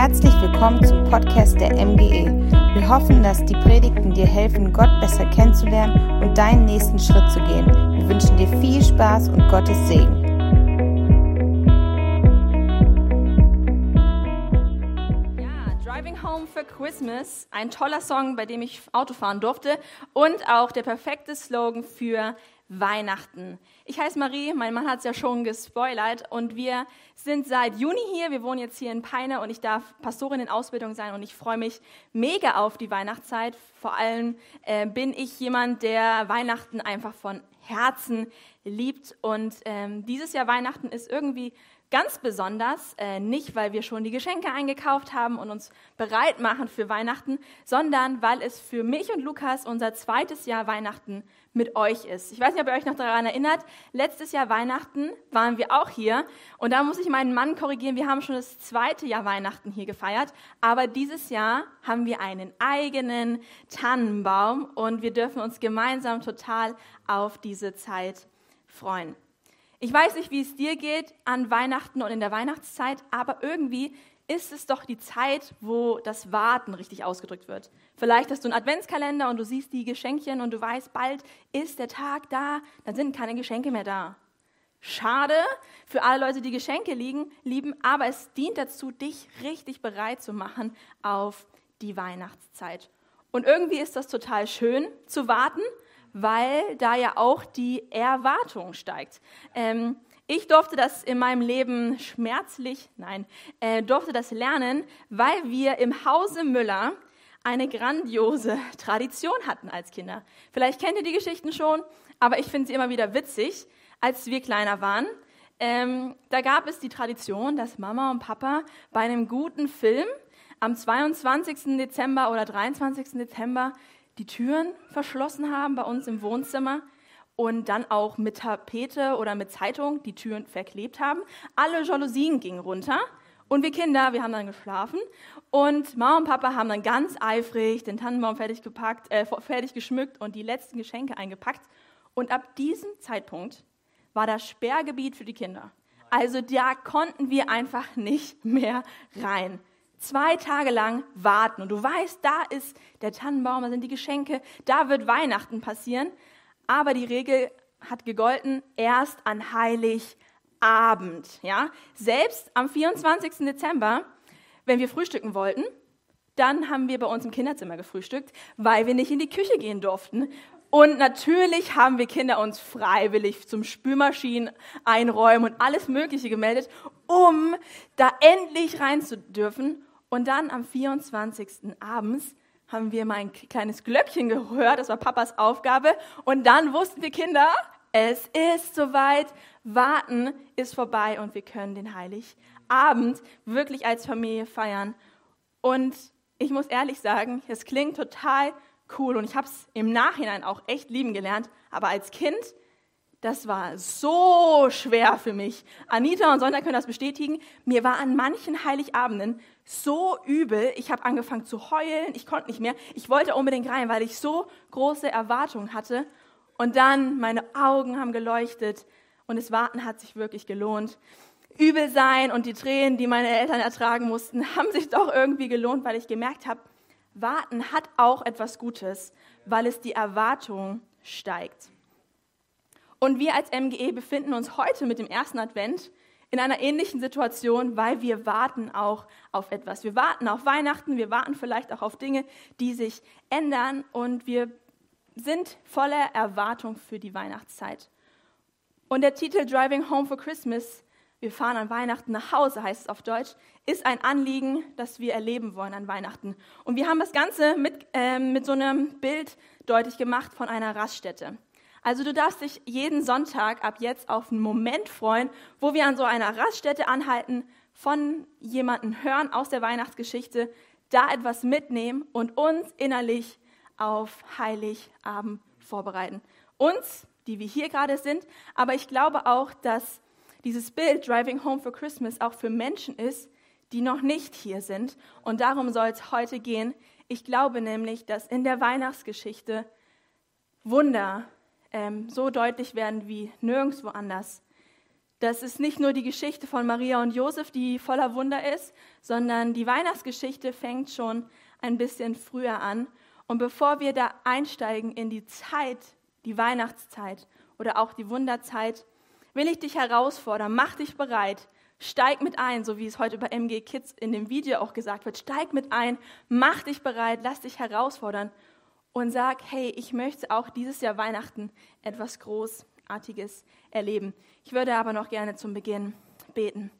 Herzlich willkommen zum Podcast der MGE. Wir hoffen, dass die Predigten dir helfen, Gott besser kennenzulernen und deinen nächsten Schritt zu gehen. Wir wünschen dir viel Spaß und Gottes Segen. Ja, Driving Home for Christmas, ein toller Song, bei dem ich Auto fahren durfte und auch der perfekte Slogan für Weihnachten. Ich heiße Marie, mein Mann hat es ja schon gespoilert und wir sind seit Juni hier. Wir wohnen jetzt hier in Peine und ich darf Pastorin in Ausbildung sein und ich freue mich mega auf die Weihnachtszeit. Vor allem äh, bin ich jemand, der Weihnachten einfach von Herzen liebt und ähm, dieses Jahr Weihnachten ist irgendwie Ganz besonders äh, nicht, weil wir schon die Geschenke eingekauft haben und uns bereit machen für Weihnachten, sondern weil es für mich und Lukas unser zweites Jahr Weihnachten mit euch ist. Ich weiß nicht, ob ihr euch noch daran erinnert. Letztes Jahr Weihnachten waren wir auch hier und da muss ich meinen Mann korrigieren. Wir haben schon das zweite Jahr Weihnachten hier gefeiert, aber dieses Jahr haben wir einen eigenen Tannenbaum und wir dürfen uns gemeinsam total auf diese Zeit freuen. Ich weiß nicht, wie es dir geht an Weihnachten und in der Weihnachtszeit, aber irgendwie ist es doch die Zeit, wo das Warten richtig ausgedrückt wird. Vielleicht hast du einen Adventskalender und du siehst die Geschenkchen und du weißt, bald ist der Tag da, dann sind keine Geschenke mehr da. Schade für alle Leute, die Geschenke liegen, lieben, aber es dient dazu, dich richtig bereit zu machen auf die Weihnachtszeit. Und irgendwie ist das total schön zu warten weil da ja auch die Erwartung steigt. Ähm, ich durfte das in meinem Leben schmerzlich, nein, äh, durfte das lernen, weil wir im Hause Müller eine grandiose Tradition hatten als Kinder. Vielleicht kennt ihr die Geschichten schon, aber ich finde sie immer wieder witzig, als wir kleiner waren. Ähm, da gab es die Tradition, dass Mama und Papa bei einem guten Film am 22. Dezember oder 23. Dezember die Türen verschlossen haben bei uns im Wohnzimmer und dann auch mit Tapete oder mit Zeitung die Türen verklebt haben. Alle Jalousien gingen runter und wir Kinder, wir haben dann geschlafen und Mama und Papa haben dann ganz eifrig den Tannenbaum fertig gepackt, äh, fertig geschmückt und die letzten Geschenke eingepackt. Und ab diesem Zeitpunkt war das Sperrgebiet für die Kinder. Also da konnten wir einfach nicht mehr rein zwei Tage lang warten und du weißt, da ist der Tannenbaum, da sind die Geschenke, da wird Weihnachten passieren. Aber die Regel hat gegolten, erst an Heiligabend. Ja? Selbst am 24. Dezember, wenn wir frühstücken wollten, dann haben wir bei uns im Kinderzimmer gefrühstückt, weil wir nicht in die Küche gehen durften. Und natürlich haben wir Kinder uns freiwillig zum Spülmaschinen einräumen und alles Mögliche gemeldet, um da endlich rein zu dürfen. Und dann am 24. abends haben wir mein kleines Glöckchen gehört, das war Papas Aufgabe. Und dann wussten die Kinder, es ist soweit, warten ist vorbei und wir können den Heiligabend wirklich als Familie feiern. Und ich muss ehrlich sagen, es klingt total cool und ich habe es im Nachhinein auch echt lieben gelernt. Aber als Kind das war so schwer für mich. Anita und Sonja können das bestätigen. Mir war an manchen Heiligabenden so übel. Ich habe angefangen zu heulen. Ich konnte nicht mehr. Ich wollte unbedingt rein, weil ich so große Erwartungen hatte. Und dann meine Augen haben geleuchtet und das Warten hat sich wirklich gelohnt. Übel sein und die Tränen, die meine Eltern ertragen mussten, haben sich doch irgendwie gelohnt, weil ich gemerkt habe, Warten hat auch etwas Gutes, weil es die Erwartung steigt. Und wir als MGE befinden uns heute mit dem ersten Advent in einer ähnlichen Situation, weil wir warten auch auf etwas. Wir warten auf Weihnachten, wir warten vielleicht auch auf Dinge, die sich ändern und wir sind voller Erwartung für die Weihnachtszeit. Und der Titel Driving Home for Christmas, wir fahren an Weihnachten nach Hause, heißt es auf Deutsch, ist ein Anliegen, das wir erleben wollen an Weihnachten. Und wir haben das Ganze mit, äh, mit so einem Bild deutlich gemacht von einer Raststätte. Also du darfst dich jeden Sonntag ab jetzt auf einen Moment freuen, wo wir an so einer Raststätte anhalten, von jemandem hören aus der Weihnachtsgeschichte, da etwas mitnehmen und uns innerlich auf Heiligabend vorbereiten. Uns, die wir hier gerade sind, aber ich glaube auch, dass dieses Bild Driving Home for Christmas auch für Menschen ist, die noch nicht hier sind. Und darum soll es heute gehen. Ich glaube nämlich, dass in der Weihnachtsgeschichte Wunder ähm, so deutlich werden wie nirgendwo anders. Das ist nicht nur die Geschichte von Maria und Josef, die voller Wunder ist, sondern die Weihnachtsgeschichte fängt schon ein bisschen früher an. Und bevor wir da einsteigen in die Zeit, die Weihnachtszeit oder auch die Wunderzeit, will ich dich herausfordern, mach dich bereit, steig mit ein, so wie es heute bei MG Kids in dem Video auch gesagt wird, steig mit ein, mach dich bereit, lass dich herausfordern und sag, hey, ich möchte auch dieses Jahr Weihnachten etwas Großartiges erleben. Ich würde aber noch gerne zum Beginn beten.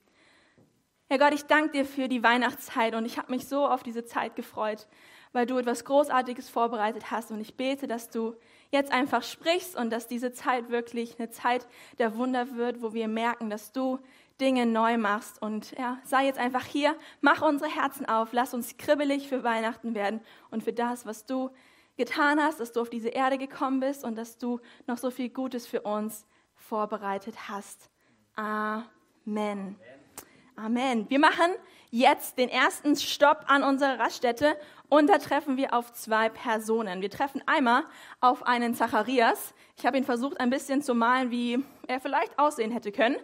Herr Gott, ich danke dir für die Weihnachtszeit und ich habe mich so auf diese Zeit gefreut, weil du etwas Großartiges vorbereitet hast und ich bete, dass du jetzt einfach sprichst und dass diese Zeit wirklich eine Zeit der Wunder wird, wo wir merken, dass du Dinge neu machst. Und ja, sei jetzt einfach hier, mach unsere Herzen auf, lass uns kribbelig für Weihnachten werden und für das, was du getan hast, dass du auf diese Erde gekommen bist und dass du noch so viel Gutes für uns vorbereitet hast. Amen. Amen. Wir machen jetzt den ersten Stopp an unserer Raststätte und da treffen wir auf zwei Personen. Wir treffen einmal auf einen Zacharias. Ich habe ihn versucht, ein bisschen zu malen, wie er vielleicht aussehen hätte können.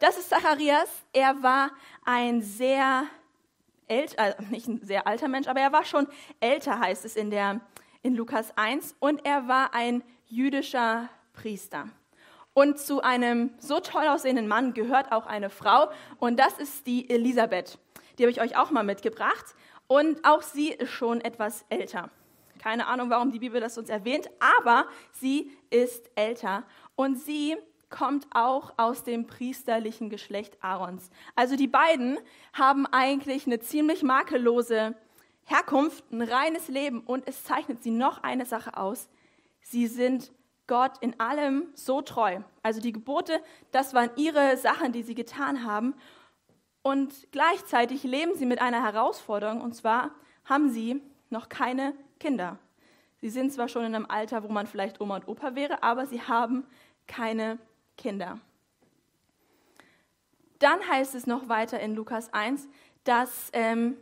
Das ist Zacharias. Er war ein sehr älter, äh, nicht ein sehr alter Mensch, aber er war schon älter, heißt es in der in Lukas 1 und er war ein jüdischer Priester. Und zu einem so toll aussehenden Mann gehört auch eine Frau und das ist die Elisabeth. Die habe ich euch auch mal mitgebracht und auch sie ist schon etwas älter. Keine Ahnung, warum die Bibel das uns erwähnt, aber sie ist älter und sie kommt auch aus dem priesterlichen Geschlecht Aarons. Also die beiden haben eigentlich eine ziemlich makellose Herkunft, ein reines Leben und es zeichnet sie noch eine Sache aus. Sie sind Gott in allem so treu. Also die Gebote, das waren ihre Sachen, die sie getan haben. Und gleichzeitig leben sie mit einer Herausforderung, und zwar haben sie noch keine Kinder. Sie sind zwar schon in einem Alter, wo man vielleicht Oma und Opa wäre, aber sie haben keine Kinder. Dann heißt es noch weiter in Lukas 1, dass ähm,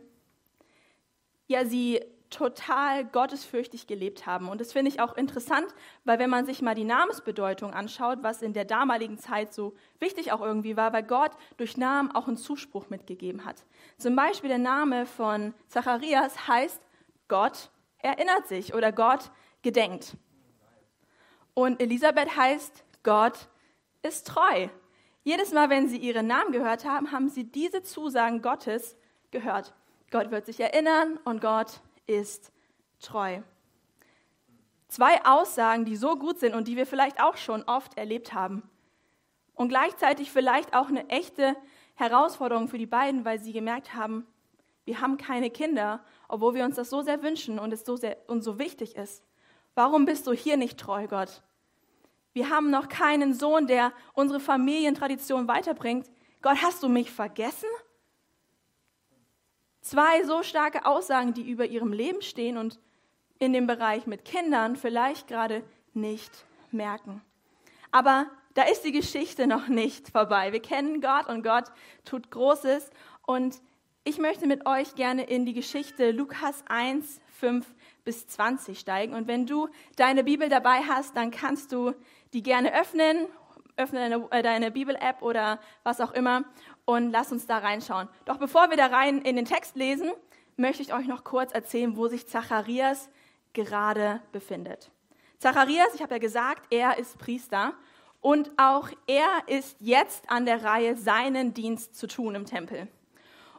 ja, sie total gottesfürchtig gelebt haben. Und das finde ich auch interessant, weil wenn man sich mal die Namensbedeutung anschaut, was in der damaligen Zeit so wichtig auch irgendwie war, weil Gott durch Namen auch einen Zuspruch mitgegeben hat. Zum Beispiel der Name von Zacharias heißt Gott erinnert sich oder Gott gedenkt. Und Elisabeth heißt Gott ist treu. Jedes Mal, wenn sie ihren Namen gehört haben, haben sie diese Zusagen Gottes gehört. Gott wird sich erinnern und Gott ist treu. Zwei Aussagen, die so gut sind und die wir vielleicht auch schon oft erlebt haben. Und gleichzeitig vielleicht auch eine echte Herausforderung für die beiden, weil sie gemerkt haben, wir haben keine Kinder, obwohl wir uns das so sehr wünschen und es so sehr uns so wichtig ist. Warum bist du hier nicht treu, Gott? Wir haben noch keinen Sohn, der unsere Familientradition weiterbringt. Gott, hast du mich vergessen? Zwei so starke Aussagen, die über ihrem Leben stehen und in dem Bereich mit Kindern vielleicht gerade nicht merken. Aber da ist die Geschichte noch nicht vorbei. Wir kennen Gott und Gott tut Großes. Und ich möchte mit euch gerne in die Geschichte Lukas 1, 5 bis 20 steigen. Und wenn du deine Bibel dabei hast, dann kannst du die gerne öffnen. Öffne deine, äh, deine Bibel-App oder was auch immer und lass uns da reinschauen. Doch bevor wir da rein in den Text lesen, möchte ich euch noch kurz erzählen, wo sich Zacharias gerade befindet. Zacharias, ich habe ja gesagt, er ist Priester und auch er ist jetzt an der Reihe, seinen Dienst zu tun im Tempel.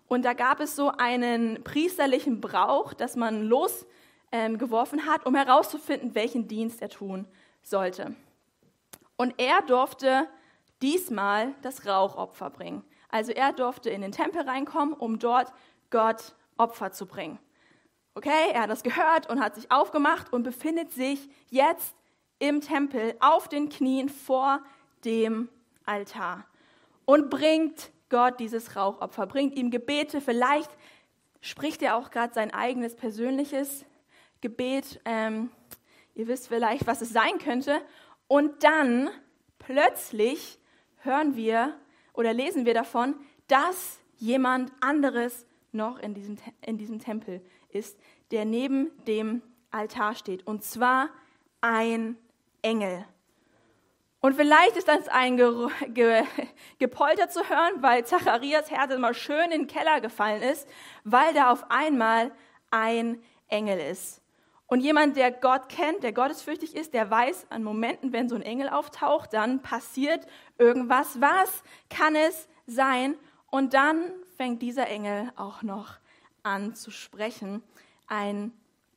Und da gab es so einen priesterlichen Brauch, dass man losgeworfen ähm, hat, um herauszufinden, welchen Dienst er tun sollte. Und er durfte diesmal das Rauchopfer bringen. Also er durfte in den Tempel reinkommen, um dort Gott Opfer zu bringen. Okay, er hat das gehört und hat sich aufgemacht und befindet sich jetzt im Tempel auf den Knien vor dem Altar und bringt Gott dieses Rauchopfer, bringt ihm Gebete. Vielleicht spricht er auch gerade sein eigenes persönliches Gebet. Ähm, ihr wisst vielleicht, was es sein könnte. Und dann plötzlich hören wir oder lesen wir davon, dass jemand anderes noch in diesem, in diesem Tempel ist, der neben dem Altar steht. Und zwar ein Engel. Und vielleicht ist das ein Ge Ge Gepolter zu hören, weil Zacharias Herz immer schön in den Keller gefallen ist, weil da auf einmal ein Engel ist. Und jemand, der Gott kennt, der gottesfürchtig ist, der weiß an Momenten, wenn so ein Engel auftaucht, dann passiert irgendwas. Was kann es sein? Und dann fängt dieser Engel auch noch an zu sprechen. Ein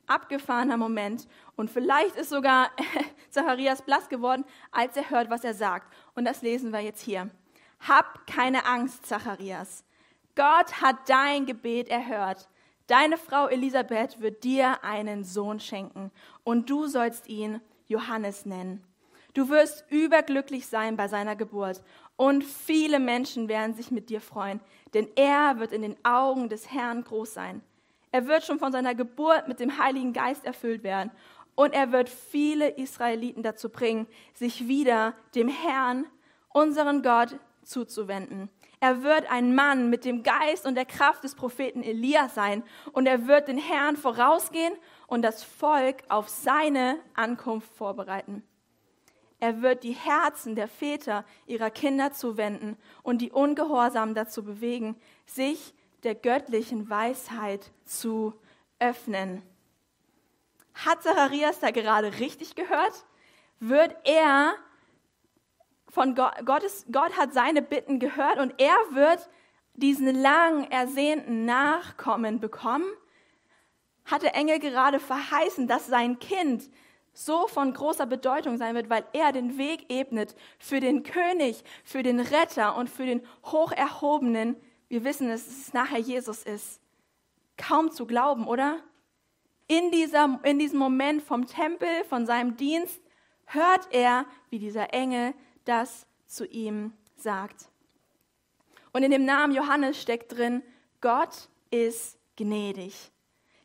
abgefahrener Moment. Und vielleicht ist sogar Zacharias blass geworden, als er hört, was er sagt. Und das lesen wir jetzt hier. Hab keine Angst, Zacharias. Gott hat dein Gebet erhört. Deine Frau Elisabeth wird dir einen Sohn schenken und du sollst ihn Johannes nennen. Du wirst überglücklich sein bei seiner Geburt und viele Menschen werden sich mit dir freuen, denn er wird in den Augen des Herrn groß sein. Er wird schon von seiner Geburt mit dem Heiligen Geist erfüllt werden und er wird viele Israeliten dazu bringen, sich wieder dem Herrn, unseren Gott, zuzuwenden. Er wird ein Mann mit dem Geist und der Kraft des Propheten Elia sein und er wird den Herrn vorausgehen und das Volk auf seine Ankunft vorbereiten. Er wird die Herzen der Väter ihrer Kinder zuwenden und die Ungehorsamen dazu bewegen, sich der göttlichen Weisheit zu öffnen. Hat Zacharias da gerade richtig gehört? Wird er von Gott, Gottes, Gott hat seine Bitten gehört und er wird diesen lang ersehnten Nachkommen bekommen? Hat der Engel gerade verheißen, dass sein Kind so von großer Bedeutung sein wird, weil er den Weg ebnet für den König, für den Retter und für den Hocherhobenen. Wir wissen, dass es nachher Jesus ist. Kaum zu glauben, oder? In, dieser, in diesem Moment vom Tempel, von seinem Dienst, hört er, wie dieser Engel das zu ihm sagt. Und in dem Namen Johannes steckt drin, Gott ist gnädig.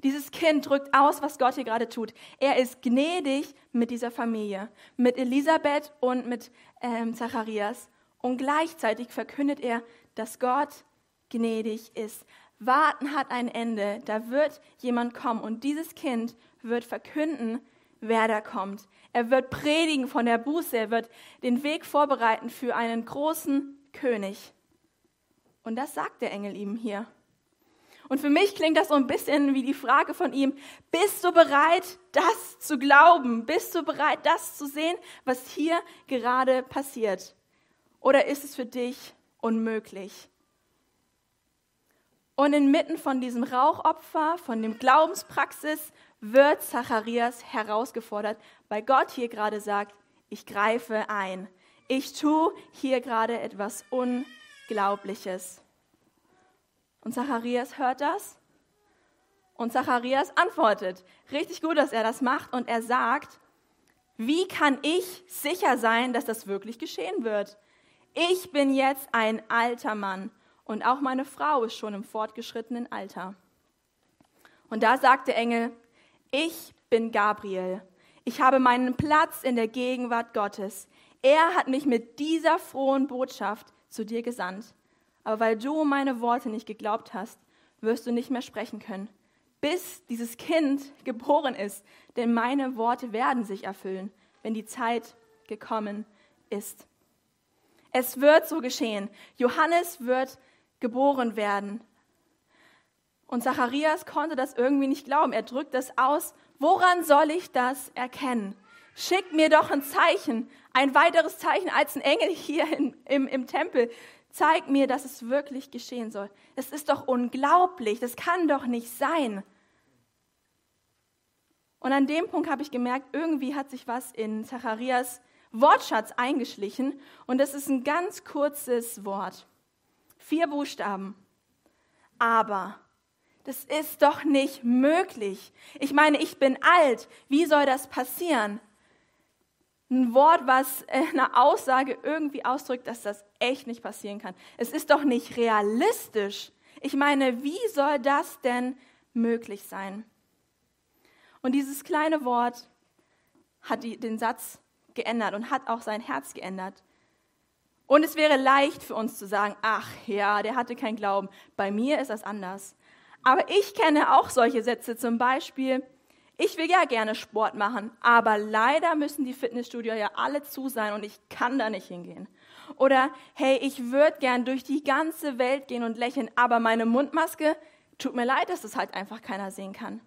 Dieses Kind drückt aus, was Gott hier gerade tut. Er ist gnädig mit dieser Familie, mit Elisabeth und mit ähm, Zacharias. Und gleichzeitig verkündet er, dass Gott gnädig ist. Warten hat ein Ende. Da wird jemand kommen und dieses Kind wird verkünden, wer da kommt. Er wird predigen von der Buße, er wird den Weg vorbereiten für einen großen König. Und das sagt der Engel ihm hier. Und für mich klingt das so ein bisschen wie die Frage von ihm, bist du bereit, das zu glauben? Bist du bereit, das zu sehen, was hier gerade passiert? Oder ist es für dich unmöglich? Und inmitten von diesem Rauchopfer, von dem Glaubenspraxis, wird Zacharias herausgefordert, weil Gott hier gerade sagt, ich greife ein. Ich tue hier gerade etwas Unglaubliches. Und Zacharias hört das und Zacharias antwortet. Richtig gut, dass er das macht und er sagt, wie kann ich sicher sein, dass das wirklich geschehen wird? Ich bin jetzt ein alter Mann und auch meine Frau ist schon im fortgeschrittenen Alter. Und da sagt der Engel, ich bin Gabriel. Ich habe meinen Platz in der Gegenwart Gottes. Er hat mich mit dieser frohen Botschaft zu dir gesandt. Aber weil du meine Worte nicht geglaubt hast, wirst du nicht mehr sprechen können, bis dieses Kind geboren ist. Denn meine Worte werden sich erfüllen, wenn die Zeit gekommen ist. Es wird so geschehen. Johannes wird geboren werden. Und Zacharias konnte das irgendwie nicht glauben. Er drückt das aus. Woran soll ich das erkennen? Schick mir doch ein Zeichen, ein weiteres Zeichen als ein Engel hier in, im, im Tempel. Zeig mir, dass es wirklich geschehen soll. Es ist doch unglaublich. Das kann doch nicht sein. Und an dem Punkt habe ich gemerkt, irgendwie hat sich was in Zacharias Wortschatz eingeschlichen. Und das ist ein ganz kurzes Wort. Vier Buchstaben. Aber das ist doch nicht möglich. Ich meine, ich bin alt. Wie soll das passieren? Ein Wort, was eine Aussage irgendwie ausdrückt, dass das echt nicht passieren kann. Es ist doch nicht realistisch. Ich meine, wie soll das denn möglich sein? Und dieses kleine Wort hat den Satz geändert und hat auch sein Herz geändert. Und es wäre leicht für uns zu sagen, ach ja, der hatte keinen Glauben. Bei mir ist das anders. Aber ich kenne auch solche Sätze, zum Beispiel, ich will ja gerne Sport machen, aber leider müssen die Fitnessstudio ja alle zu sein und ich kann da nicht hingehen. Oder hey, ich würde gern durch die ganze Welt gehen und lächeln, aber meine Mundmaske, tut mir leid, dass das halt einfach keiner sehen kann.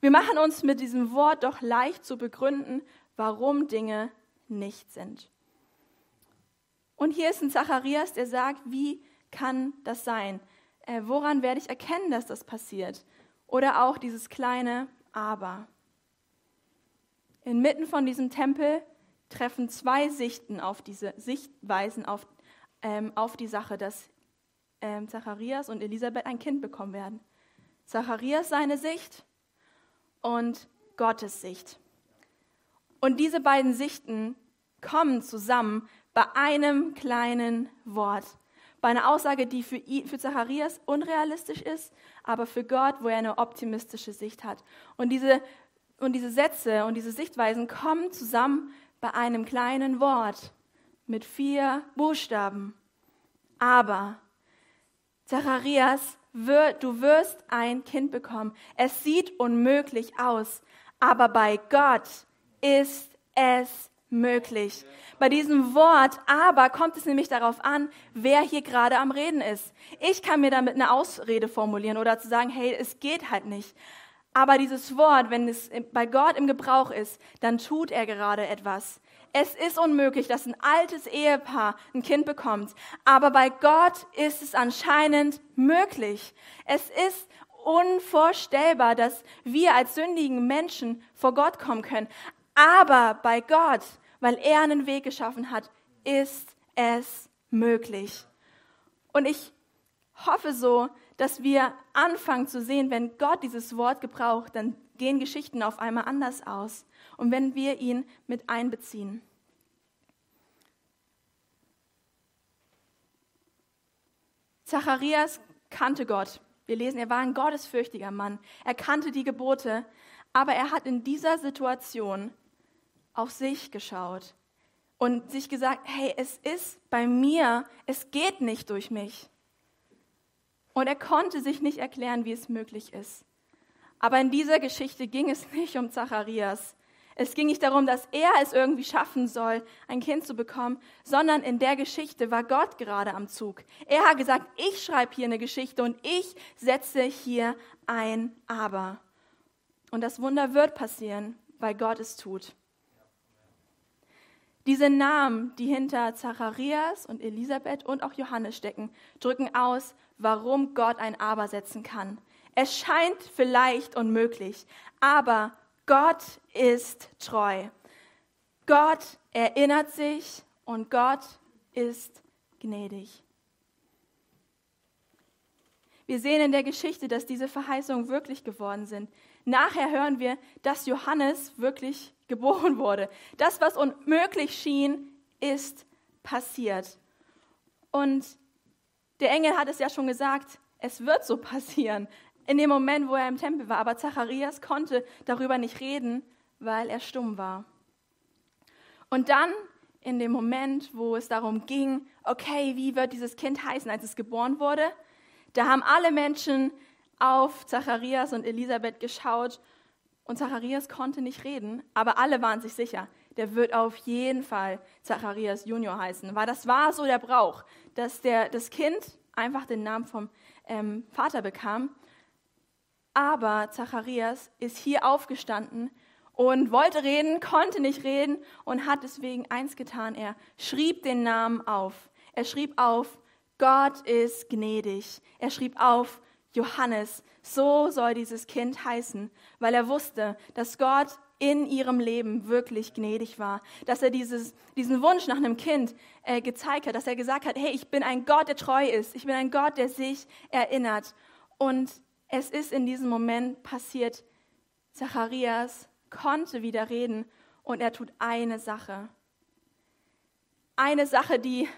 Wir machen uns mit diesem Wort doch leicht zu begründen, warum Dinge nicht sind. Und hier ist ein Zacharias, der sagt, wie kann das sein? Äh, woran werde ich erkennen, dass das passiert? Oder auch dieses kleine Aber. Inmitten von diesem Tempel treffen zwei Sichten auf diese Sichtweisen auf, ähm, auf die Sache, dass ähm, Zacharias und Elisabeth ein Kind bekommen werden. Zacharias seine Sicht und Gottes Sicht. Und diese beiden Sichten kommen zusammen bei einem kleinen Wort. Bei einer Aussage, die für, ihn, für Zacharias unrealistisch ist, aber für Gott, wo er eine optimistische Sicht hat. Und diese, und diese Sätze und diese Sichtweisen kommen zusammen bei einem kleinen Wort mit vier Buchstaben. Aber Zacharias, du wirst ein Kind bekommen. Es sieht unmöglich aus, aber bei Gott ist es möglich. Bei diesem Wort aber kommt es nämlich darauf an, wer hier gerade am Reden ist. Ich kann mir damit eine Ausrede formulieren oder zu sagen, hey, es geht halt nicht. Aber dieses Wort, wenn es bei Gott im Gebrauch ist, dann tut er gerade etwas. Es ist unmöglich, dass ein altes Ehepaar ein Kind bekommt. Aber bei Gott ist es anscheinend möglich. Es ist unvorstellbar, dass wir als sündigen Menschen vor Gott kommen können. Aber bei Gott, weil er einen Weg geschaffen hat, ist es möglich. Und ich hoffe so, dass wir anfangen zu sehen, wenn Gott dieses Wort gebraucht, dann gehen Geschichten auf einmal anders aus. Und wenn wir ihn mit einbeziehen. Zacharias kannte Gott. Wir lesen, er war ein gottesfürchtiger Mann. Er kannte die Gebote, aber er hat in dieser Situation auf sich geschaut und sich gesagt, hey, es ist bei mir, es geht nicht durch mich. Und er konnte sich nicht erklären, wie es möglich ist. Aber in dieser Geschichte ging es nicht um Zacharias. Es ging nicht darum, dass er es irgendwie schaffen soll, ein Kind zu bekommen, sondern in der Geschichte war Gott gerade am Zug. Er hat gesagt, ich schreibe hier eine Geschichte und ich setze hier ein Aber. Und das Wunder wird passieren, weil Gott es tut. Diese Namen, die hinter Zacharias und Elisabeth und auch Johannes stecken, drücken aus, warum Gott ein Aber setzen kann. Es scheint vielleicht unmöglich, aber Gott ist treu. Gott erinnert sich und Gott ist gnädig. Wir sehen in der Geschichte, dass diese Verheißungen wirklich geworden sind. Nachher hören wir, dass Johannes wirklich geboren wurde. Das, was unmöglich schien, ist passiert. Und der Engel hat es ja schon gesagt, es wird so passieren, in dem Moment, wo er im Tempel war. Aber Zacharias konnte darüber nicht reden, weil er stumm war. Und dann, in dem Moment, wo es darum ging, okay, wie wird dieses Kind heißen, als es geboren wurde, da haben alle Menschen auf Zacharias und Elisabeth geschaut und Zacharias konnte nicht reden, aber alle waren sich sicher, der wird auf jeden Fall Zacharias Junior heißen, weil das war so der Brauch, dass der, das Kind einfach den Namen vom ähm, Vater bekam. Aber Zacharias ist hier aufgestanden und wollte reden, konnte nicht reden und hat deswegen eins getan. Er schrieb den Namen auf. Er schrieb auf, Gott ist gnädig. Er schrieb auf, Johannes, so soll dieses Kind heißen, weil er wusste, dass Gott in ihrem Leben wirklich gnädig war, dass er dieses, diesen Wunsch nach einem Kind äh, gezeigt hat, dass er gesagt hat, hey, ich bin ein Gott, der treu ist, ich bin ein Gott, der sich erinnert. Und es ist in diesem Moment passiert, Zacharias konnte wieder reden und er tut eine Sache. Eine Sache, die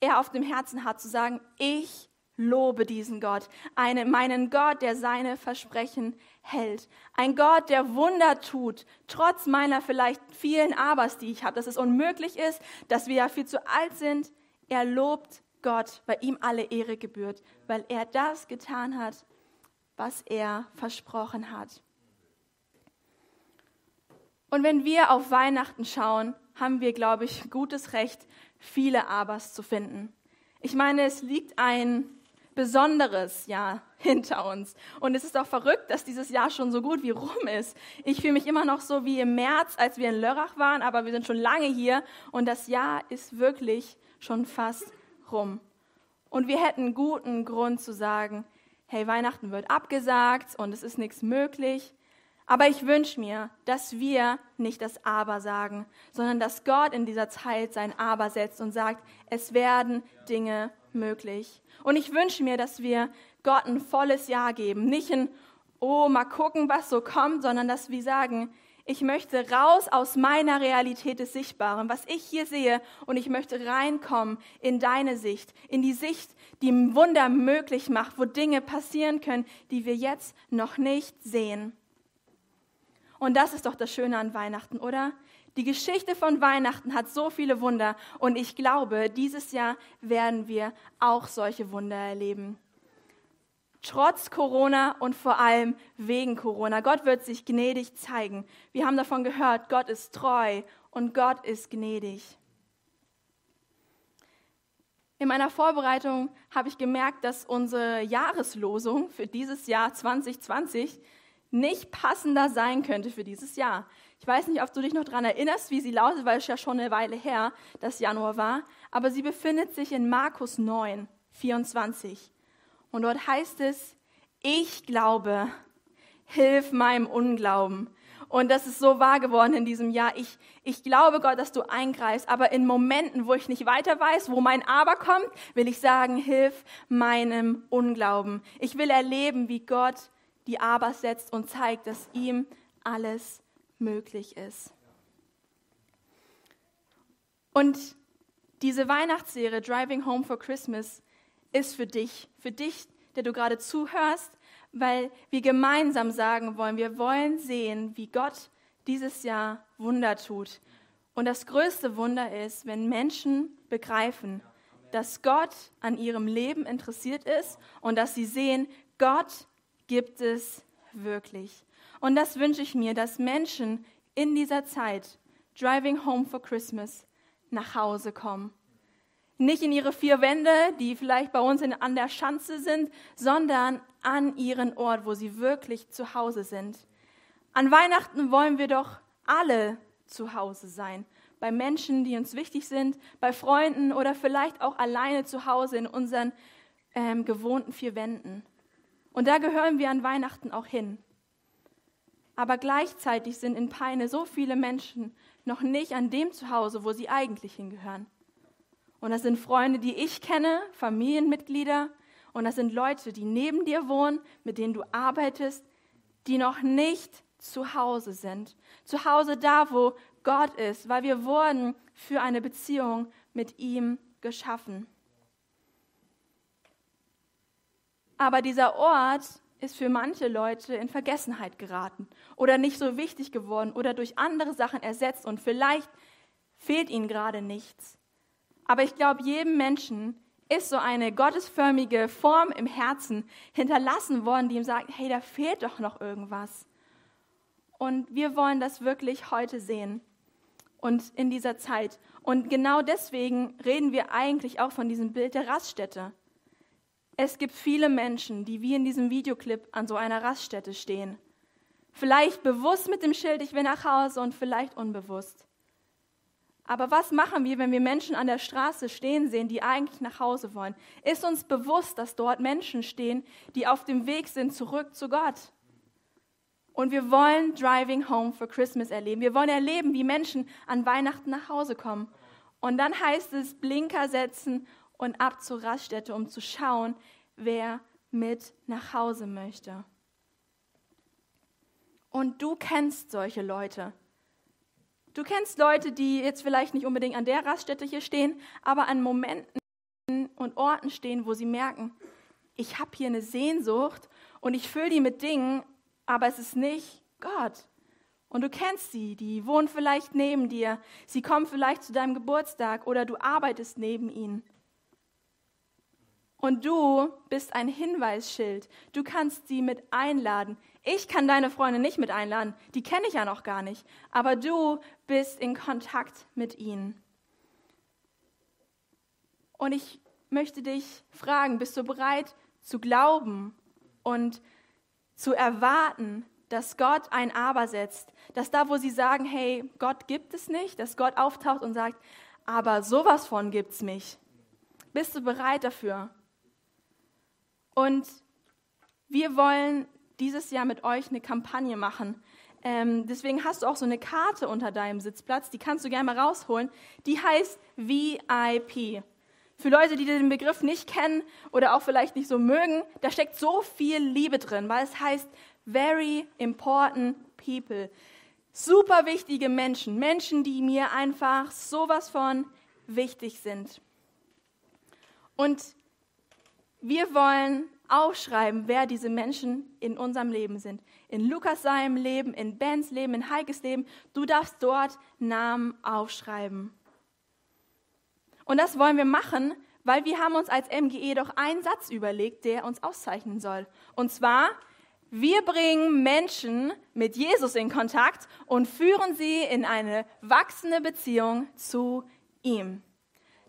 er auf dem Herzen hat, zu sagen, ich lobe diesen Gott, eine, meinen Gott, der seine Versprechen hält. Ein Gott, der Wunder tut, trotz meiner vielleicht vielen Abers, die ich habe, dass es unmöglich ist, dass wir ja viel zu alt sind. Er lobt Gott, weil ihm alle Ehre gebührt, weil er das getan hat, was er versprochen hat. Und wenn wir auf Weihnachten schauen, haben wir, glaube ich, gutes Recht, viele Abers zu finden. Ich meine, es liegt ein besonderes Jahr hinter uns. Und es ist auch verrückt, dass dieses Jahr schon so gut wie rum ist. Ich fühle mich immer noch so wie im März, als wir in Lörrach waren, aber wir sind schon lange hier und das Jahr ist wirklich schon fast rum. Und wir hätten guten Grund zu sagen, hey, Weihnachten wird abgesagt und es ist nichts möglich. Aber ich wünsche mir, dass wir nicht das Aber sagen, sondern dass Gott in dieser Zeit sein Aber setzt und sagt, es werden Dinge möglich. Und ich wünsche mir, dass wir Gott ein volles Ja geben. Nicht ein, oh, mal gucken, was so kommt, sondern dass wir sagen, ich möchte raus aus meiner Realität des Sichtbaren, was ich hier sehe, und ich möchte reinkommen in deine Sicht, in die Sicht, die Wunder möglich macht, wo Dinge passieren können, die wir jetzt noch nicht sehen. Und das ist doch das Schöne an Weihnachten, oder? Die Geschichte von Weihnachten hat so viele Wunder und ich glaube, dieses Jahr werden wir auch solche Wunder erleben. Trotz Corona und vor allem wegen Corona. Gott wird sich gnädig zeigen. Wir haben davon gehört, Gott ist treu und Gott ist gnädig. In meiner Vorbereitung habe ich gemerkt, dass unsere Jahreslosung für dieses Jahr 2020 nicht passender sein könnte für dieses Jahr. Ich weiß nicht, ob du dich noch daran erinnerst, wie sie lautet, weil es ja schon eine Weile her, dass Januar war, aber sie befindet sich in Markus 9, 24. Und dort heißt es, ich glaube, hilf meinem Unglauben. Und das ist so wahr geworden in diesem Jahr. Ich, ich glaube Gott, dass du eingreifst, aber in Momenten, wo ich nicht weiter weiß, wo mein Aber kommt, will ich sagen, hilf meinem Unglauben. Ich will erleben, wie Gott die Aber setzt und zeigt, dass ihm alles möglich ist. Und diese Weihnachtsserie Driving Home for Christmas ist für dich, für dich, der du gerade zuhörst, weil wir gemeinsam sagen wollen, wir wollen sehen, wie Gott dieses Jahr Wunder tut. Und das größte Wunder ist, wenn Menschen begreifen, dass Gott an ihrem Leben interessiert ist und dass sie sehen, Gott gibt es wirklich. Und das wünsche ich mir, dass Menschen in dieser Zeit, Driving Home for Christmas, nach Hause kommen. Nicht in ihre vier Wände, die vielleicht bei uns in, an der Schanze sind, sondern an ihren Ort, wo sie wirklich zu Hause sind. An Weihnachten wollen wir doch alle zu Hause sein. Bei Menschen, die uns wichtig sind, bei Freunden oder vielleicht auch alleine zu Hause in unseren ähm, gewohnten vier Wänden. Und da gehören wir an Weihnachten auch hin. Aber gleichzeitig sind in Peine so viele Menschen noch nicht an dem Zuhause, wo sie eigentlich hingehören. Und das sind Freunde, die ich kenne, Familienmitglieder. Und das sind Leute, die neben dir wohnen, mit denen du arbeitest, die noch nicht zu Hause sind. Zu Hause da, wo Gott ist, weil wir wurden für eine Beziehung mit ihm geschaffen. Aber dieser Ort ist für manche Leute in Vergessenheit geraten oder nicht so wichtig geworden oder durch andere Sachen ersetzt und vielleicht fehlt ihnen gerade nichts. Aber ich glaube, jedem Menschen ist so eine gottesförmige Form im Herzen hinterlassen worden, die ihm sagt, hey, da fehlt doch noch irgendwas. Und wir wollen das wirklich heute sehen und in dieser Zeit. Und genau deswegen reden wir eigentlich auch von diesem Bild der Raststätte. Es gibt viele Menschen, die wie in diesem Videoclip an so einer Raststätte stehen. Vielleicht bewusst mit dem Schild, ich will nach Hause und vielleicht unbewusst. Aber was machen wir, wenn wir Menschen an der Straße stehen sehen, die eigentlich nach Hause wollen? Ist uns bewusst, dass dort Menschen stehen, die auf dem Weg sind zurück zu Gott? Und wir wollen Driving Home for Christmas erleben. Wir wollen erleben, wie Menschen an Weihnachten nach Hause kommen. Und dann heißt es Blinker setzen und ab zur Raststätte, um zu schauen, wer mit nach Hause möchte. Und du kennst solche Leute. Du kennst Leute, die jetzt vielleicht nicht unbedingt an der Raststätte hier stehen, aber an Momenten und Orten stehen, wo sie merken, ich habe hier eine Sehnsucht und ich fülle die mit Dingen, aber es ist nicht Gott. Und du kennst sie, die wohnen vielleicht neben dir, sie kommen vielleicht zu deinem Geburtstag oder du arbeitest neben ihnen. Und du bist ein Hinweisschild. Du kannst sie mit einladen. Ich kann deine Freunde nicht mit einladen. Die kenne ich ja noch gar nicht. Aber du bist in Kontakt mit ihnen. Und ich möchte dich fragen, bist du bereit zu glauben und zu erwarten, dass Gott ein Aber setzt? Dass da, wo sie sagen, hey, Gott gibt es nicht, dass Gott auftaucht und sagt, aber sowas von gibt es mich. Bist du bereit dafür? Und wir wollen dieses Jahr mit euch eine Kampagne machen. Ähm, deswegen hast du auch so eine Karte unter deinem Sitzplatz, die kannst du gerne mal rausholen. Die heißt VIP. Für Leute, die den Begriff nicht kennen oder auch vielleicht nicht so mögen, da steckt so viel Liebe drin, weil es heißt Very Important People. Super wichtige Menschen, Menschen, die mir einfach sowas von wichtig sind. Und wir wollen aufschreiben, wer diese Menschen in unserem Leben sind. In Lukas seinem Leben, in Bens Leben, in Heikes Leben. Du darfst dort Namen aufschreiben. Und das wollen wir machen, weil wir haben uns als MGE doch einen Satz überlegt, der uns auszeichnen soll. Und zwar, wir bringen Menschen mit Jesus in Kontakt und führen sie in eine wachsende Beziehung zu ihm.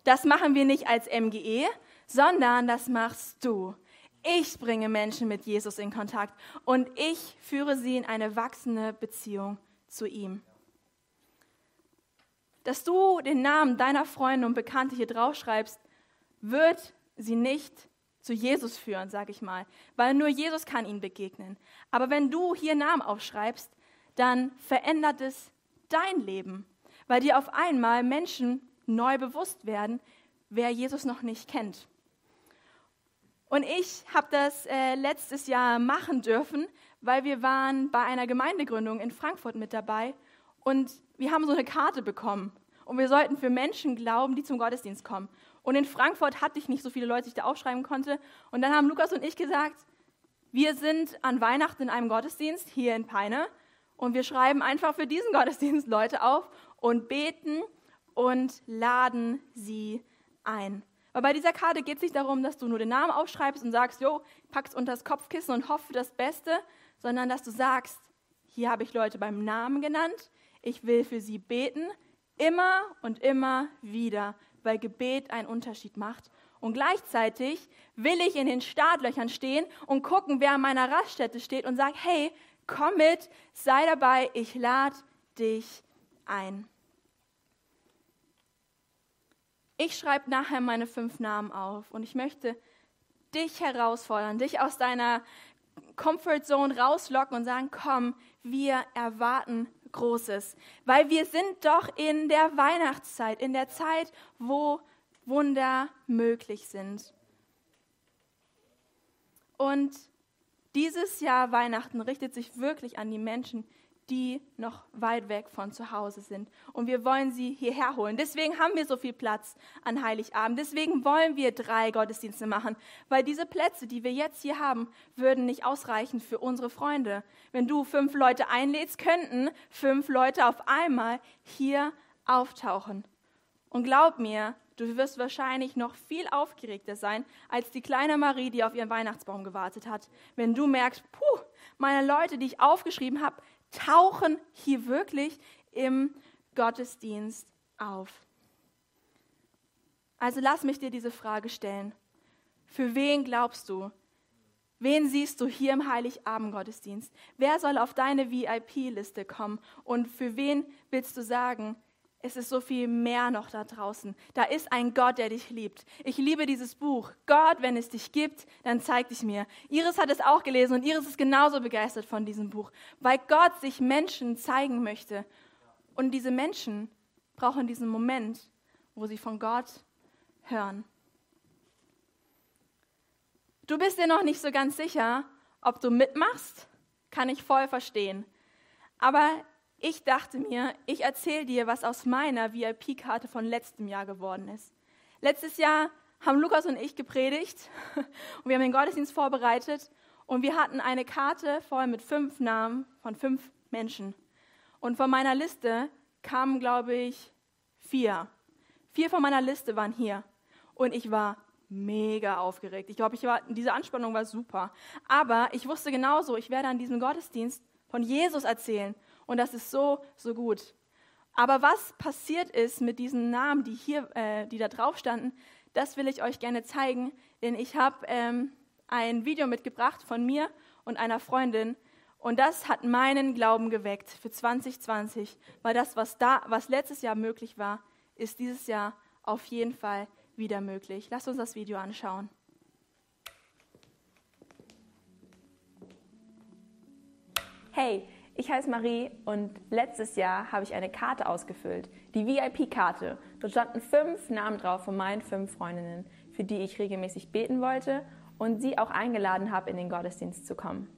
Das machen wir nicht als MGE, sondern das machst du. Ich bringe Menschen mit Jesus in Kontakt und ich führe sie in eine wachsende Beziehung zu ihm. Dass du den Namen deiner Freunde und Bekannte hier draufschreibst, wird sie nicht zu Jesus führen, sage ich mal, weil nur Jesus kann ihnen begegnen. Aber wenn du hier Namen aufschreibst, dann verändert es dein Leben, weil dir auf einmal Menschen neu bewusst werden, wer Jesus noch nicht kennt. Und ich habe das äh, letztes Jahr machen dürfen, weil wir waren bei einer Gemeindegründung in Frankfurt mit dabei und wir haben so eine Karte bekommen und wir sollten für Menschen glauben, die zum Gottesdienst kommen. Und in Frankfurt hatte ich nicht so viele Leute, die ich da aufschreiben konnte. Und dann haben Lukas und ich gesagt, wir sind an Weihnachten in einem Gottesdienst hier in Peine und wir schreiben einfach für diesen Gottesdienst Leute auf und beten und laden sie ein. Weil bei dieser Karte geht es nicht darum, dass du nur den Namen aufschreibst und sagst, jo, packst unter das Kopfkissen und hoffe das Beste, sondern dass du sagst, hier habe ich Leute beim Namen genannt, ich will für sie beten, immer und immer wieder, weil Gebet einen Unterschied macht. Und gleichzeitig will ich in den Startlöchern stehen und gucken, wer an meiner Raststätte steht und sage, hey, komm mit, sei dabei, ich lade dich ein. Ich schreibe nachher meine fünf Namen auf und ich möchte dich herausfordern, dich aus deiner Comfortzone rauslocken und sagen, komm, wir erwarten Großes, weil wir sind doch in der Weihnachtszeit, in der Zeit, wo Wunder möglich sind. Und dieses Jahr Weihnachten richtet sich wirklich an die Menschen, die noch weit weg von zu Hause sind. Und wir wollen sie hierher holen. Deswegen haben wir so viel Platz an Heiligabend. Deswegen wollen wir drei Gottesdienste machen, weil diese Plätze, die wir jetzt hier haben, würden nicht ausreichen für unsere Freunde. Wenn du fünf Leute einlädst, könnten fünf Leute auf einmal hier auftauchen. Und glaub mir, du wirst wahrscheinlich noch viel aufgeregter sein als die kleine Marie, die auf ihren Weihnachtsbaum gewartet hat. Wenn du merkst, puh, meine Leute, die ich aufgeschrieben habe, tauchen hier wirklich im Gottesdienst auf. Also lass mich dir diese Frage stellen. Für wen glaubst du? Wen siehst du hier im Heiligabend-Gottesdienst? Wer soll auf deine VIP-Liste kommen? Und für wen willst du sagen, es ist so viel mehr noch da draußen. Da ist ein Gott, der dich liebt. Ich liebe dieses Buch. Gott, wenn es dich gibt, dann zeig dich mir. Iris hat es auch gelesen und Iris ist genauso begeistert von diesem Buch, weil Gott sich Menschen zeigen möchte. Und diese Menschen brauchen diesen Moment, wo sie von Gott hören. Du bist dir noch nicht so ganz sicher, ob du mitmachst, kann ich voll verstehen. Aber ich dachte mir, ich erzähle dir, was aus meiner VIP-Karte von letztem Jahr geworden ist. Letztes Jahr haben Lukas und ich gepredigt und wir haben den Gottesdienst vorbereitet und wir hatten eine Karte voll mit fünf Namen von fünf Menschen. Und von meiner Liste kamen, glaube ich, vier. Vier von meiner Liste waren hier. Und ich war mega aufgeregt. Ich glaube, ich diese Anspannung war super. Aber ich wusste genauso, ich werde an diesem Gottesdienst von Jesus erzählen. Und das ist so, so gut. Aber was passiert ist mit diesen Namen, die hier, äh, die da drauf standen, das will ich euch gerne zeigen, denn ich habe ähm, ein Video mitgebracht von mir und einer Freundin und das hat meinen Glauben geweckt für 2020, weil das, was da, was letztes Jahr möglich war, ist dieses Jahr auf jeden Fall wieder möglich. Lasst uns das Video anschauen. Hey, ich heiße Marie und letztes Jahr habe ich eine Karte ausgefüllt, die VIP-Karte. Dort standen fünf Namen drauf von meinen fünf Freundinnen, für die ich regelmäßig beten wollte und sie auch eingeladen habe, in den Gottesdienst zu kommen.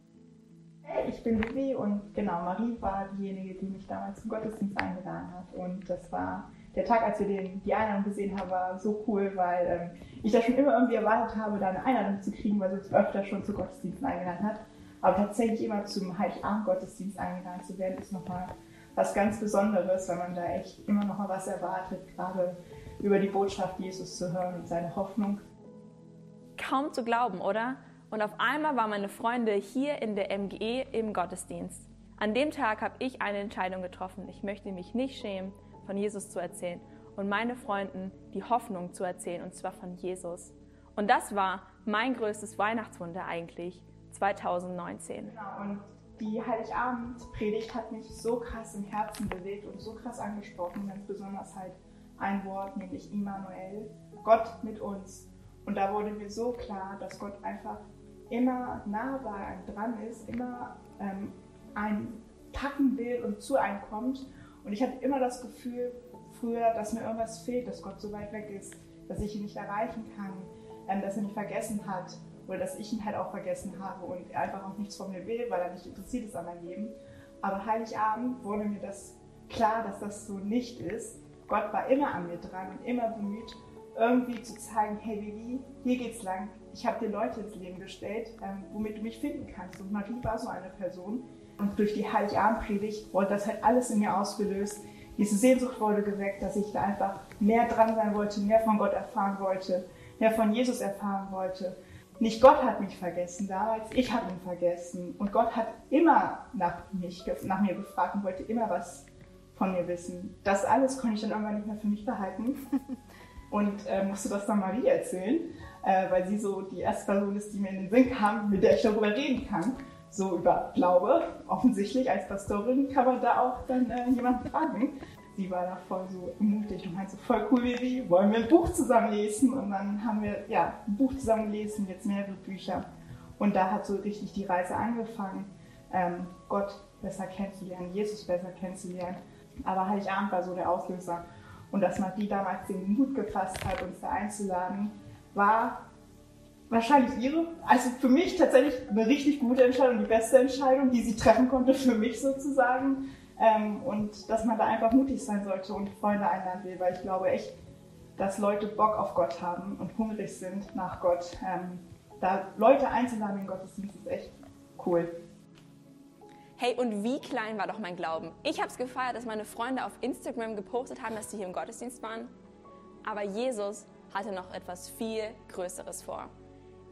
Hey, ich bin Vivi und genau, Marie war diejenige, die mich damals zum Gottesdienst eingeladen hat. Und das war der Tag, als wir den, die Einladung gesehen haben, war so cool, weil ähm, ich da schon immer irgendwie erwartet habe, da eine Einladung zu kriegen, weil sie uns öfter schon zu Gottesdiensten eingeladen hat. Aber tatsächlich immer zum Heiligabend-Gottesdienst eingeladen zu werden, ist nochmal was ganz Besonderes, weil man da echt immer noch mal was erwartet, gerade über die Botschaft Jesus zu hören und seine Hoffnung. Kaum zu glauben, oder? Und auf einmal waren meine Freunde hier in der MGE im Gottesdienst. An dem Tag habe ich eine Entscheidung getroffen. Ich möchte mich nicht schämen, von Jesus zu erzählen und meine Freunden die Hoffnung zu erzählen, und zwar von Jesus. Und das war mein größtes Weihnachtswunder eigentlich 2019. Genau, und die Heiligabend-Predigt hat mich so krass im Herzen bewegt und so krass angesprochen, ganz besonders halt ein Wort, nämlich Immanuel, Gott mit uns. Und da wurde mir so klar, dass Gott einfach immer nah bei einem dran ist, immer ähm, ein packen will und zu einem kommt und ich hatte immer das Gefühl früher, dass mir irgendwas fehlt, dass Gott so weit weg ist, dass ich ihn nicht erreichen kann, ähm, dass er mich vergessen hat oder dass ich ihn halt auch vergessen habe und er einfach auch nichts von mir will, weil er nicht interessiert ist an meinem Leben. Aber Heiligabend wurde mir das klar, dass das so nicht ist. Gott war immer an mir dran und immer bemüht, irgendwie zu zeigen, hey Vivi, hier geht's lang. Ich habe dir Leute ins Leben gestellt, ähm, womit du mich finden kannst. Und Marie war so eine Person, und durch die Heiligabendpredigt wurde das halt alles in mir ausgelöst. Diese Sehnsucht wurde geweckt, dass ich da einfach mehr dran sein wollte, mehr von Gott erfahren wollte, mehr von Jesus erfahren wollte. Nicht Gott hat mich vergessen damals, ich habe ihn vergessen. Und Gott hat immer nach, mich, nach mir gefragt und wollte immer was von mir wissen. Das alles konnte ich dann irgendwann nicht mehr für mich behalten und äh, musste das dann Marie erzählen, äh, weil sie so die erste Person ist, die mir in den Sinn kam, mit der ich darüber reden kann so über Glaube. Offensichtlich als Pastorin kann man da auch dann äh, jemanden fragen. Sie war da voll so ermutigt und meinte so, voll cool, Vivi, wollen wir ein Buch zusammen lesen? Und dann haben wir ja, ein Buch zusammen gelesen, jetzt mehrere Bücher. Und da hat so richtig die Reise angefangen, ähm, Gott besser kennenzulernen, Jesus besser kennenzulernen. Aber Heiligabend war so der Auslöser. Und dass Marie damals den Mut gefasst hat, uns da einzuladen, war wahrscheinlich ihre, also für mich tatsächlich eine richtig gute Entscheidung, die beste Entscheidung, die sie treffen konnte für mich sozusagen. Ähm, und dass man da einfach mutig sein sollte und Freunde einladen will, weil ich glaube echt, dass Leute Bock auf Gott haben und hungrig sind nach Gott. Ähm, da Leute einzuladen in Gottesdienst ist echt cool. Hey, und wie klein war doch mein Glauben? Ich habe es gefeiert, dass meine Freunde auf Instagram gepostet haben, dass sie hier im Gottesdienst waren. Aber Jesus hatte noch etwas viel Größeres vor.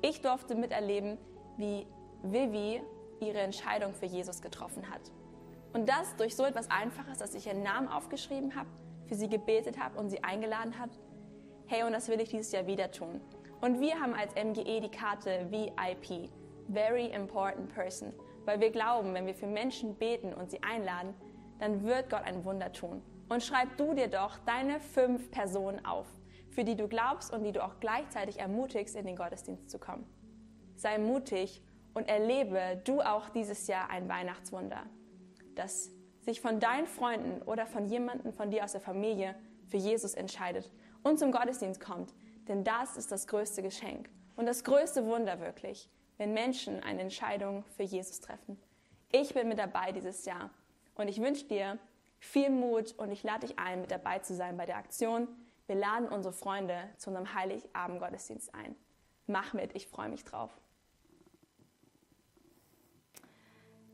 Ich durfte miterleben, wie Vivi ihre Entscheidung für Jesus getroffen hat. Und das durch so etwas Einfaches, dass ich ihren Namen aufgeschrieben habe, für sie gebetet habe und sie eingeladen habe. Hey, und das will ich dieses Jahr wieder tun. Und wir haben als MGE die Karte VIP, Very Important Person, weil wir glauben, wenn wir für Menschen beten und sie einladen, dann wird Gott ein Wunder tun. Und schreib du dir doch deine fünf Personen auf für die du glaubst und die du auch gleichzeitig ermutigst, in den Gottesdienst zu kommen. Sei mutig und erlebe du auch dieses Jahr ein Weihnachtswunder, das sich von deinen Freunden oder von jemandem von dir aus der Familie für Jesus entscheidet und zum Gottesdienst kommt. Denn das ist das größte Geschenk und das größte Wunder wirklich, wenn Menschen eine Entscheidung für Jesus treffen. Ich bin mit dabei dieses Jahr und ich wünsche dir viel Mut und ich lade dich ein, mit dabei zu sein bei der Aktion wir laden unsere Freunde zu unserem Heiligabend-Gottesdienst ein. Mach mit, ich freue mich drauf.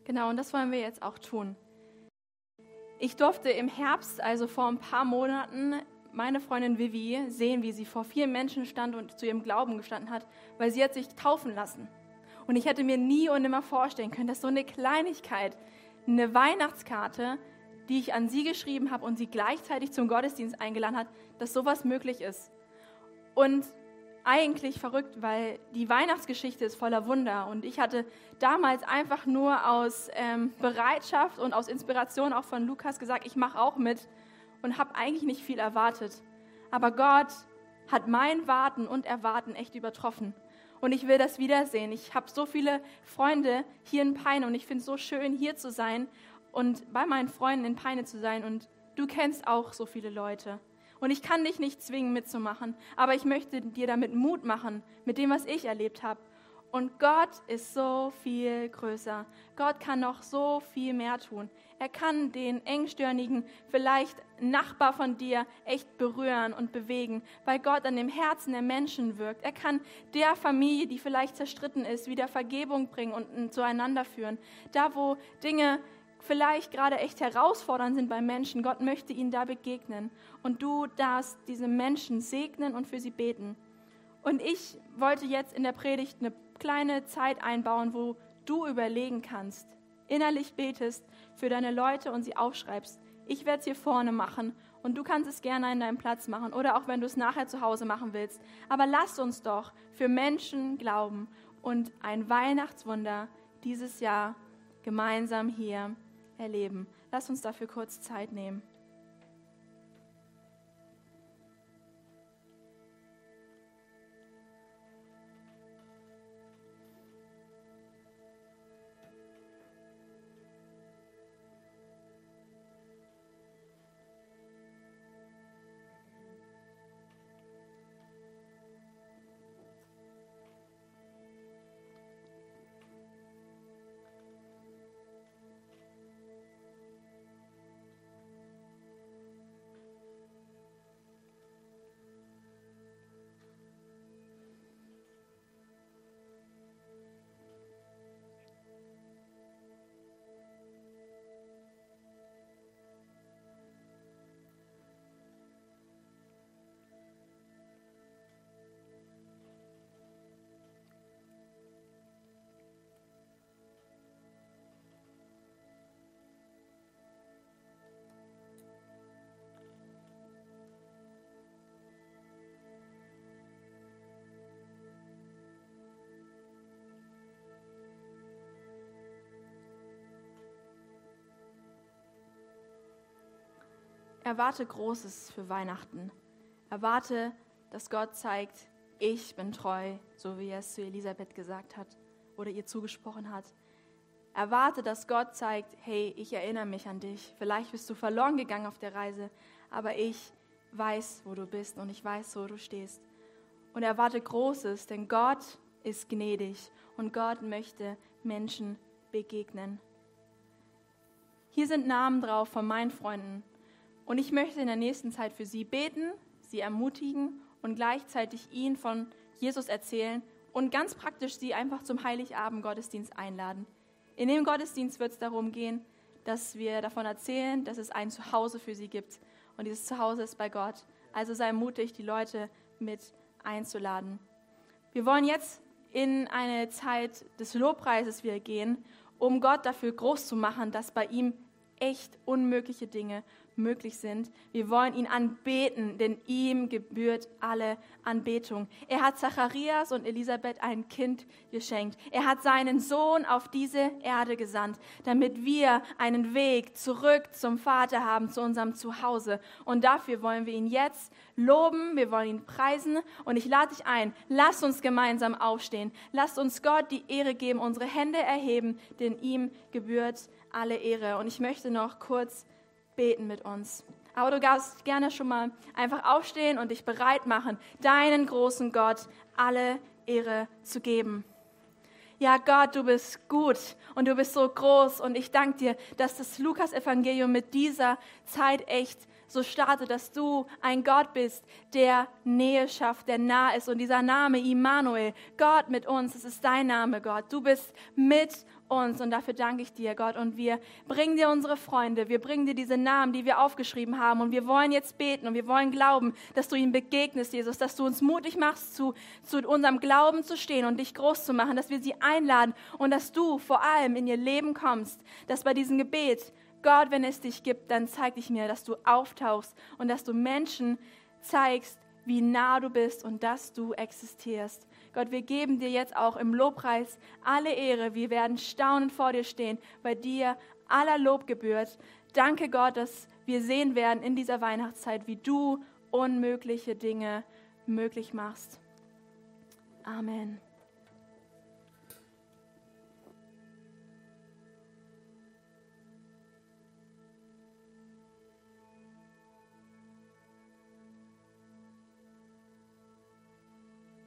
Genau, und das wollen wir jetzt auch tun. Ich durfte im Herbst, also vor ein paar Monaten, meine Freundin Vivi sehen, wie sie vor vielen Menschen stand und zu ihrem Glauben gestanden hat, weil sie hat sich taufen lassen. Und ich hätte mir nie und nimmer vorstellen können, dass so eine Kleinigkeit, eine Weihnachtskarte, die ich an sie geschrieben habe und sie gleichzeitig zum Gottesdienst eingeladen hat, dass sowas möglich ist. Und eigentlich verrückt, weil die Weihnachtsgeschichte ist voller Wunder. Und ich hatte damals einfach nur aus ähm, Bereitschaft und aus Inspiration auch von Lukas gesagt, ich mache auch mit und habe eigentlich nicht viel erwartet. Aber Gott hat mein Warten und Erwarten echt übertroffen. Und ich will das wiedersehen. Ich habe so viele Freunde hier in Peine und ich finde es so schön, hier zu sein und bei meinen Freunden in Peine zu sein. Und du kennst auch so viele Leute. Und ich kann dich nicht zwingen mitzumachen, aber ich möchte dir damit Mut machen, mit dem, was ich erlebt habe. Und Gott ist so viel größer. Gott kann noch so viel mehr tun. Er kann den engstirnigen, vielleicht Nachbar von dir echt berühren und bewegen, weil Gott an dem Herzen der Menschen wirkt. Er kann der Familie, die vielleicht zerstritten ist, wieder Vergebung bringen und zueinander führen. Da, wo Dinge vielleicht gerade echt herausfordernd sind bei Menschen, Gott möchte ihnen da begegnen. Und du darfst diese Menschen segnen und für sie beten. Und ich wollte jetzt in der Predigt eine kleine Zeit einbauen, wo du überlegen kannst, innerlich betest für deine Leute und sie aufschreibst. Ich werde es hier vorne machen und du kannst es gerne an deinem Platz machen oder auch wenn du es nachher zu Hause machen willst. Aber lass uns doch für Menschen glauben und ein Weihnachtswunder dieses Jahr gemeinsam hier erleben. Lass uns dafür kurz Zeit nehmen. Erwarte Großes für Weihnachten. Erwarte, dass Gott zeigt, ich bin treu, so wie er es zu Elisabeth gesagt hat oder ihr zugesprochen hat. Erwarte, dass Gott zeigt, hey, ich erinnere mich an dich. Vielleicht bist du verloren gegangen auf der Reise, aber ich weiß, wo du bist und ich weiß, wo du stehst. Und erwarte Großes, denn Gott ist gnädig und Gott möchte Menschen begegnen. Hier sind Namen drauf von meinen Freunden, und ich möchte in der nächsten Zeit für sie beten, sie ermutigen und gleichzeitig ihnen von Jesus erzählen und ganz praktisch sie einfach zum Heiligabend Gottesdienst einladen. In dem Gottesdienst wird es darum gehen, dass wir davon erzählen, dass es ein Zuhause für sie gibt. Und dieses Zuhause ist bei Gott. Also sei mutig, die Leute mit einzuladen. Wir wollen jetzt in eine Zeit des Lobpreises wieder gehen, um Gott dafür groß zu machen, dass bei ihm echt unmögliche Dinge möglich sind. Wir wollen ihn anbeten, denn ihm gebührt alle Anbetung. Er hat Zacharias und Elisabeth ein Kind geschenkt. Er hat seinen Sohn auf diese Erde gesandt, damit wir einen Weg zurück zum Vater haben, zu unserem Zuhause. Und dafür wollen wir ihn jetzt loben, wir wollen ihn preisen. Und ich lade dich ein, lass uns gemeinsam aufstehen. Lass uns Gott die Ehre geben, unsere Hände erheben, denn ihm gebührt alle Ehre. Und ich möchte noch kurz beten mit uns. Aber du darfst gerne schon mal einfach aufstehen und dich bereit machen, deinen großen Gott alle Ehre zu geben. Ja, Gott, du bist gut und du bist so groß und ich danke dir, dass das Lukas-Evangelium mit dieser Zeit echt so startet, dass du ein Gott bist, der Nähe schafft, der nah ist. Und dieser Name, Immanuel, Gott mit uns, das ist dein Name, Gott. Du bist mit uns. Und dafür danke ich dir, Gott. Und wir bringen dir unsere Freunde, wir bringen dir diese Namen, die wir aufgeschrieben haben. Und wir wollen jetzt beten und wir wollen glauben, dass du ihnen begegnest, Jesus, dass du uns mutig machst, zu, zu unserem Glauben zu stehen und dich groß zu machen, dass wir sie einladen und dass du vor allem in ihr Leben kommst, dass bei diesem Gebet, Gott, wenn es dich gibt, dann zeig dich mir, dass du auftauchst und dass du Menschen zeigst, wie nah du bist und dass du existierst. Gott, wir geben dir jetzt auch im Lobpreis alle Ehre. Wir werden staunend vor dir stehen, bei dir aller Lob gebührt. Danke Gott, dass wir sehen werden in dieser Weihnachtszeit, wie du unmögliche Dinge möglich machst. Amen.